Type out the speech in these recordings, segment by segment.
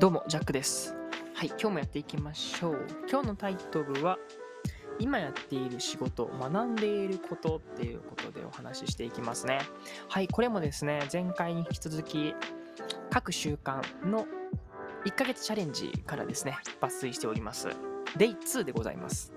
どうも、ジャックです。はい、今日もやっていきましょう。今日のタイトルは、今やっている仕事、学んでいることっていうことでお話ししていきますね。はい、これもですね、前回に引き続き、各習慣の1ヶ月チャレンジからですね、抜粋しております。Day2 でございます。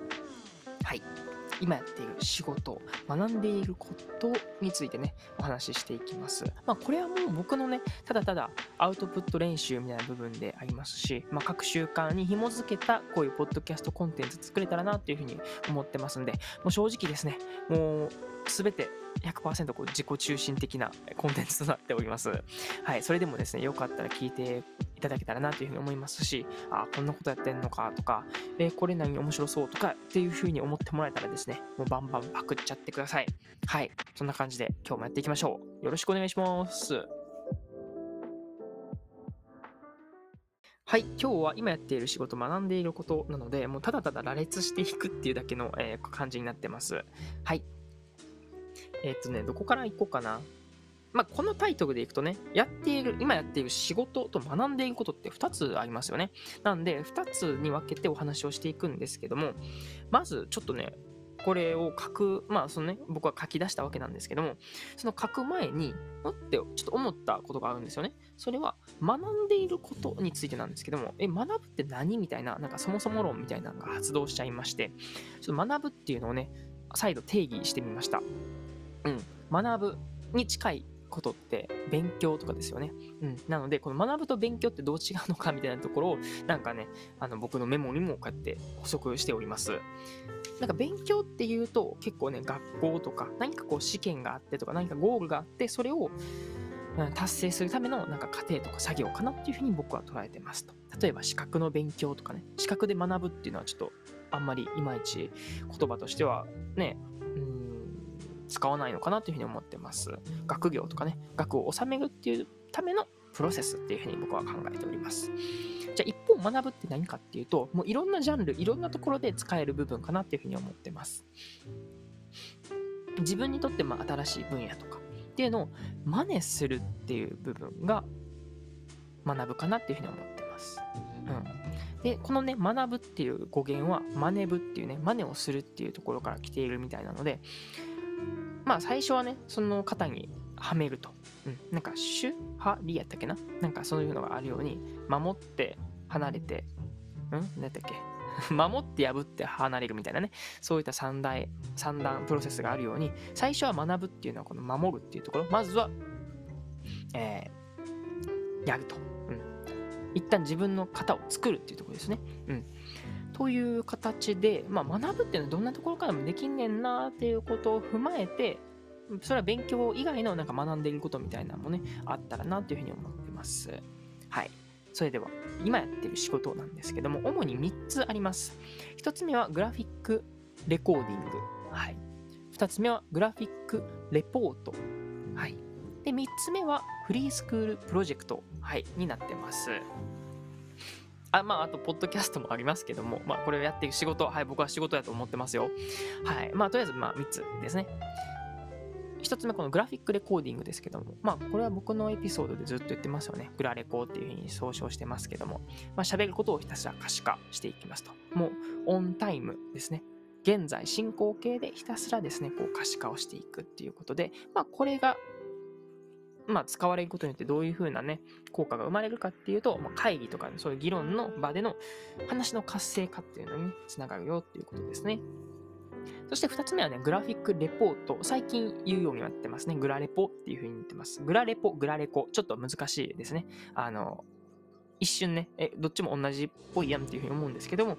今やっている仕事、学んでいることについてね、お話ししていきます。まあ、これはもう僕のね、ただただアウトプット練習みたいな部分でありますし、まあ、各習慣に紐づけたこういうポッドキャストコンテンツ作れたらなっていうふうに思ってますんで、もう正直ですね、もうすべて100%こう自己中心的なコンテンツとなっております。はい、それでもですね、よかったら聞いてただけたらなというふうに思いますし、あこんなことやってんのかとか、えーこれ何面白そうとかっていうふうに思ってもらえたらですね、もうバンバンパクっちゃってください。はい、そんな感じで今日もやっていきましょう。よろしくお願いします。はい、今日は今やっている仕事、学んでいることなので、もうただただ羅列していくっていうだけの、えー感じになってます。はい。えーっとね、どこから行こうかな。まあ、このタイトルでいくとね、やっている、今やっている仕事と学んでいることって2つありますよね。なんで、2つに分けてお話をしていくんですけども、まずちょっとね、これを書く、まあ、そのね、僕は書き出したわけなんですけども、その書く前に、おってちょっと思ったことがあるんですよね。それは、学んでいることについてなんですけども、え、学ぶって何みたいな、なんかそもそも論みたいなのが発動しちゃいまして、ちょっと学ぶっていうのをね、再度定義してみました。うん。学ぶに近いことって勉強とかですよね。うん。なので、この学ぶと勉強ってどう違うのかみたいなところを、なんかね、あの僕のメモにもこうやって補足しております。なんか勉強っていうと結構ね、学校とか何かこう試験があってとか何かゴールがあって、それをうん達成するためのなんか過程とか作業かなっていうふうに僕は捉えてますと。例えば資格の勉強とかね、資格で学ぶっていうのはちょっとあんまりいまいち言葉としてはね、使わないのかなというふうに思ってます。学業とかね、学を収めるっていうためのプロセスっていうふうに僕は考えております。じゃあ一方学ぶって何かっていうと、もういろんなジャンル、いろんなところで使える部分かなっていうふうに思ってます。自分にとってま新しい分野とかっていうのを真似するっていう部分が学ぶかなっていうふうに思ってます。うん、で、このね、学ぶっていう語源は、真似ぶっていうね、真似をするっていうところから来ているみたいなので、まあ最初はね、その型にはめると。うん、なんか、主派理やったっけな？なんかそういうのがあるように、守って離れて、うん？何やったっけ？守って破って離れるみたいなね、そういった三大、三段プロセスがあるように、最初は学ぶっていうのはこの守るっていうところ、まずは、えーやると。うん。一旦自分の型を作るっていうところですね。うん。という形で、まあ、学ぶっていうのはどんなところからもできんねんなっていうことを踏まえて、それは勉強以外のなんか学んでいることみたいなのもね、あったらなというふうに思ってます。はい。それでは、今やってる仕事なんですけども、主に3つあります。1つ目はグラフィックレコーディング。はい。2つ目はグラフィックレポート。はい。で、3つ目はフリースクールプロジェクト。はい。になってます。あまあ、あと、ポッドキャストもありますけども、まあ、これをやっていく仕事、はい、僕は仕事だと思ってますよ。はい。まあ、とりあえず、まあ、3つですね。1つ目、このグラフィックレコーディングですけども、まあ、これは僕のエピソードでずっと言ってますよね。グラレコっていうふうに総称してますけども、まあ、喋ることをひたすら可視化していきますと。もう、オンタイムですね。現在進行形でひたすらですね、こう可視化をしていくっていうことで、まあ、これがまあ、使われることによってどういう風なね、効果が生まれるかっていうと、まあ、会議とかそういう議論の場での話の活性化っていうのにつながるよっていうことですね。そして二つ目はね、グラフィックレポート。最近言うようになってますね。グラレポっていう風に言ってます。グラレポ、グラレコ。ちょっと難しいですね。あの、一瞬ね、え、どっちも同じっぽいやんっていう風に思うんですけども、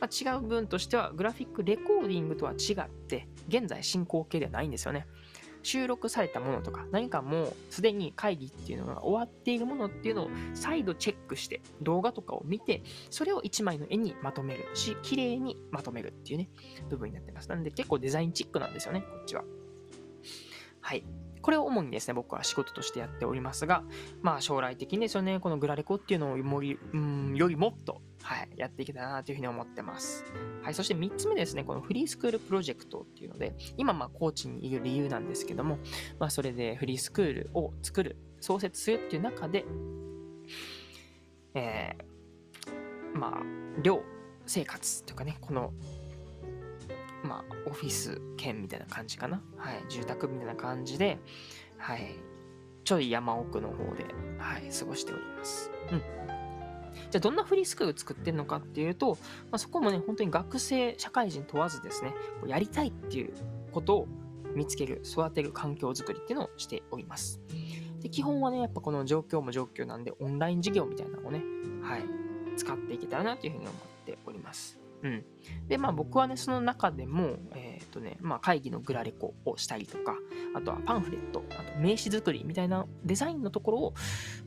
まあ、違う部分としては、グラフィックレコーディングとは違って、現在進行形ではないんですよね。収録されたものとか、何かもうすでに会議っていうのが終わっているものっていうのを再度チェックして、動画とかを見て、それを1枚の絵にまとめるし、綺麗にまとめるっていうね、部分になってます。なんで結構デザインチックなんですよね、こっちは。はい。これを主にですね、僕は仕事としてやっておりますが、まあ将来的にですよね、このグラレコっていうのをより、うん、よりもっと、はい、やっていけたらなというふうに思ってます。はい、そして3つ目ですね、このフリースクールプロジェクトっていうので、今、まあ、コーチにいる理由なんですけども、まあ、それでフリースクールを作る、創設するっていう中で、えー、まあ、寮生活というかね、この、まあ、オフィス兼みたいな感じかな。はい、住宅みたいな感じで、はい、ちょい山奥の方で、はい、過ごしております。うん。じゃあどんなフリースクール作ってるのかっていうと、まあ、そこもね、本当に学生、社会人問わずですね、やりたいっていうことを見つける、育てる環境づくりっていうのをしております。で基本はね、やっぱこの状況も状況なんで、オンライン授業みたいなのをね、はい、使っていけたらなというふうに思っております。うん。で、まあ僕はね、その中でも、えっ、ー、とね、まあ会議のグラレコをしたりとか、あとはパンフレット、あと名刺作りみたいなデザインのところを、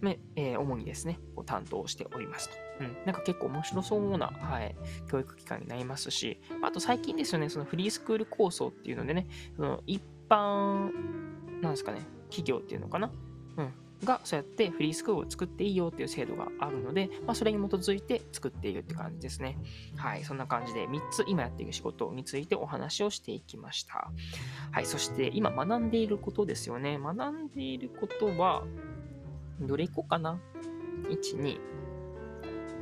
ねえー、主にですね、こう担当しておりますと。うん。なんか結構面白そうな、はい、教育機関になりますし、あと最近ですよね、そのフリースクール構想っていうのでね、その一般、なんですかね、企業っていうのかな。うん。がそうやってフリースクールを作っていいよっていう制度があるので、まあ、それに基づいて作っているって感じですね。はい、そんな感じで3つ今やっている仕事についてお話をしていきました。はい、そして今学んでいることですよね。学んでいることは、どれいこうかな ?1、2、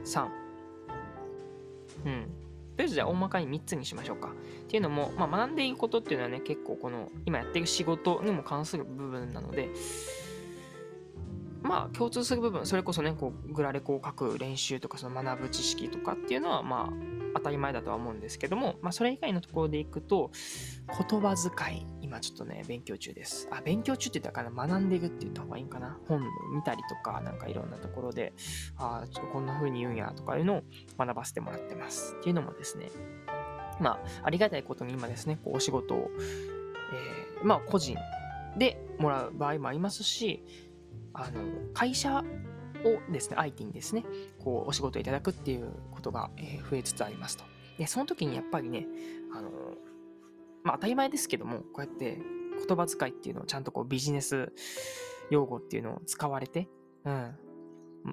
3。うん。とりあえずじゃあ大まかに3つにしましょうか。っていうのも、まあ、学んでいることっていうのはね、結構この今やってる仕事にも関する部分なので、まあ共通する部分、それこそね、こうグラレコを書く練習とか、その学ぶ知識とかっていうのは、まあ当たり前だとは思うんですけども、まあそれ以外のところでいくと、言葉遣い、今ちょっとね、勉強中です。あ、勉強中って言ったらかな、学んでいくって言った方がいいんかな。本見たりとか、なんかいろんなところで、ああ、ちょっとこんな風に言うんやとかいうのを学ばせてもらってます。っていうのもですね、まあ、ありがたいことに今ですね、こうお仕事を、えー、まあ個人でもらう場合もありますし、あの会社をですね、相手にですね、こう、お仕事いただくっていうことが、え増えつつありますと。で、その時にやっぱりね、あの、まあ当たり前ですけども、こうやって言葉遣いっていうのをちゃんとこうビジネス用語っていうのを使われて、うん。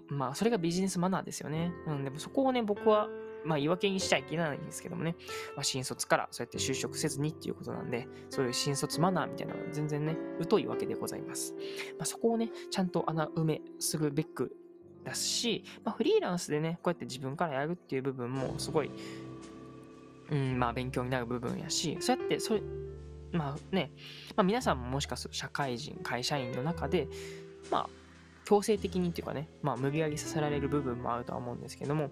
まあ、それがビジネスマナーですよね。うん、でもそこをね、僕はまあ言い訳にしちゃいけないんですけどもね、まあ、新卒からそうやって就職せずにっていうことなんで、そういう新卒マナーみたいなのは全然ね、疎いわけでございます。まあ、そこをね、ちゃんと穴埋めするべくだし、まあ、フリーランスでね、こうやって自分からやるっていう部分もすごい、うん、まあ勉強になる部分やし、そうやって、それ、まあね、まあ皆さんももしかすると社会人、会社員の中で、まあ強制的にっていうかね、まあ無理やりさせられる部分もあるとは思うんですけども、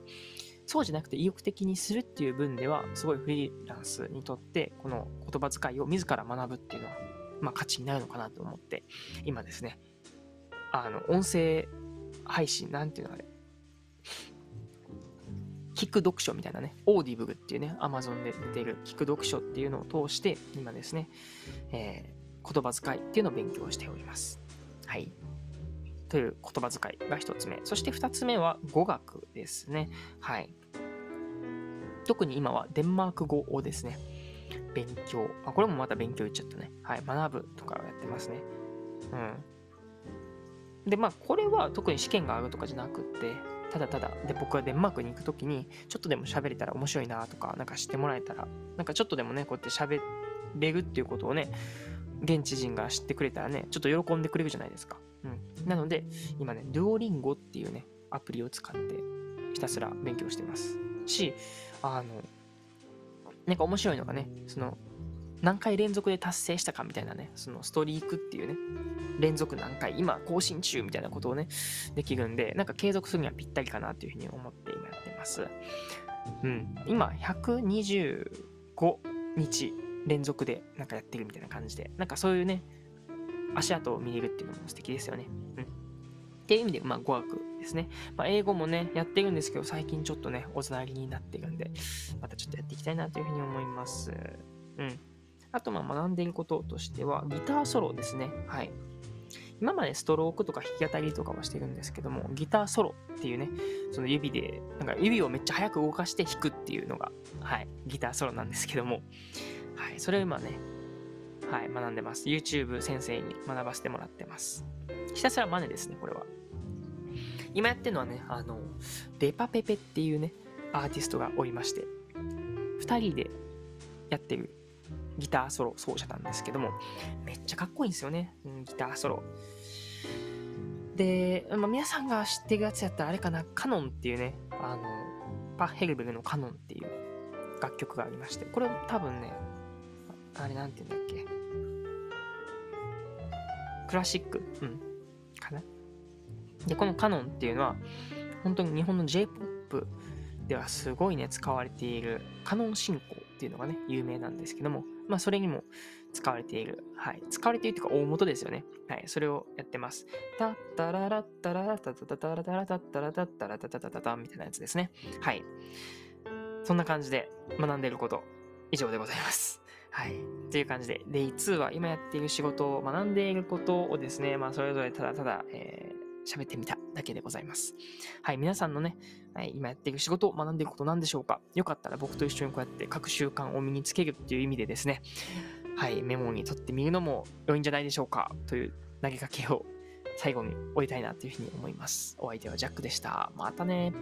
そうじゃなくて意欲的にするっていう分では、すごいフリーランスにとって、この言葉遣いを自ら学ぶっていうのは、まあ価値になるのかなと思って、今ですね、あの、音声配信、なんていうのあれ、聞く読書みたいなね、 Audible っていうね、Amazon で出てる聞く読書っていうのを通して、今ですね、えー、言葉遣いっていうのを勉強しております。はい。という言葉遣いが1つ目。そして2つ目は語学ですね。はい。特に今はデンマーク語をですね、勉強。あ、これもまた勉強言っちゃったね。はい。学ぶとかをやってますね。うん。で、まあ、これは特に試験があるとかじゃなくって、ただただ、で、僕はデンマークに行くときに、ちょっとでも喋れたら面白いなとか、なんか知ってもらえたら、なんかちょっとでもね、こうやって喋れるっていうことをね、現地人が知ってくれたらね、ちょっと喜んでくれるじゃないですか。うん。なので、今ね、デュオリンゴっていうね、アプリを使ってひたすら勉強してます。し、あの、なんか面白いのがね、その、何回連続で達成したかみたいなね、そのストリークっていうね、連続何回、今更新中みたいなことをね、できるんで、なんか継続するにはぴったりかなっていうふうに思って今やってます。うん。今、125日連続でなんかやってるみたいな感じで、なんかそういうね、足跡を見れるっていうのも素敵ですよね。うん。っていう意味で、まあ、語学ですね。まあ、英語もね、やってるんですけど、最近ちょっとね、おざなりになってるんで、またちょっとやっていきたいなというふうに思います。うん。あと、まあ、学んでいることとしては、ギターソロですね。はい。今までストロークとか弾き語りとかはしてるんですけども、ギターソロっていうね、その指で、なんか指をめっちゃ速く動かして弾くっていうのが、はい、ギターソロなんですけども、はい、それを今ね、はい、学んでます。YouTube 先生に学ばせてもらってます。ひたすら真似ですね、これは。今やってるのはね、あの、デパペペっていうね、アーティストがおりまして、2人でやってるギターソロ奏者なんですけども、めっちゃかっこいいんですよね、うん、ギターソロ。で、まあ、皆さんが知ってるやつやったらあれかな、カノンっていうね、あの、パッヘルベルのカノンっていう楽曲がありまして、これ多分ね、あれなんて言うんだっけ、クラシック、うん、かな。で、このカノンっていうのは、本当に日本の J-POP ではすごいね、使われているカノン進行っていうのがね、有名なんですけども、まあ、それにも使われている。はい。使われているというか、大元ですよね。はい。それをやってます。タッタララッタララタタタタラタラタッタラタッタラタタタタタみたいなやつですね。はい。そんな感じで学んでいること、以上でございます。はい。という感じで、Day 2は今やっている仕事を学んでいることをですね、まあ、それぞれただただ、えー喋ってみただけでございます。はい、皆さんのね、はい、今やっている仕事を学んでいることなんでしょうかよかったら僕と一緒にこうやって各習慣を身につけるっていう意味でですね、はい、メモに取ってみるのも良いんじゃないでしょうかという投げかけを最後に終えたいなというふうに思います。お相手はジャックでした。またね。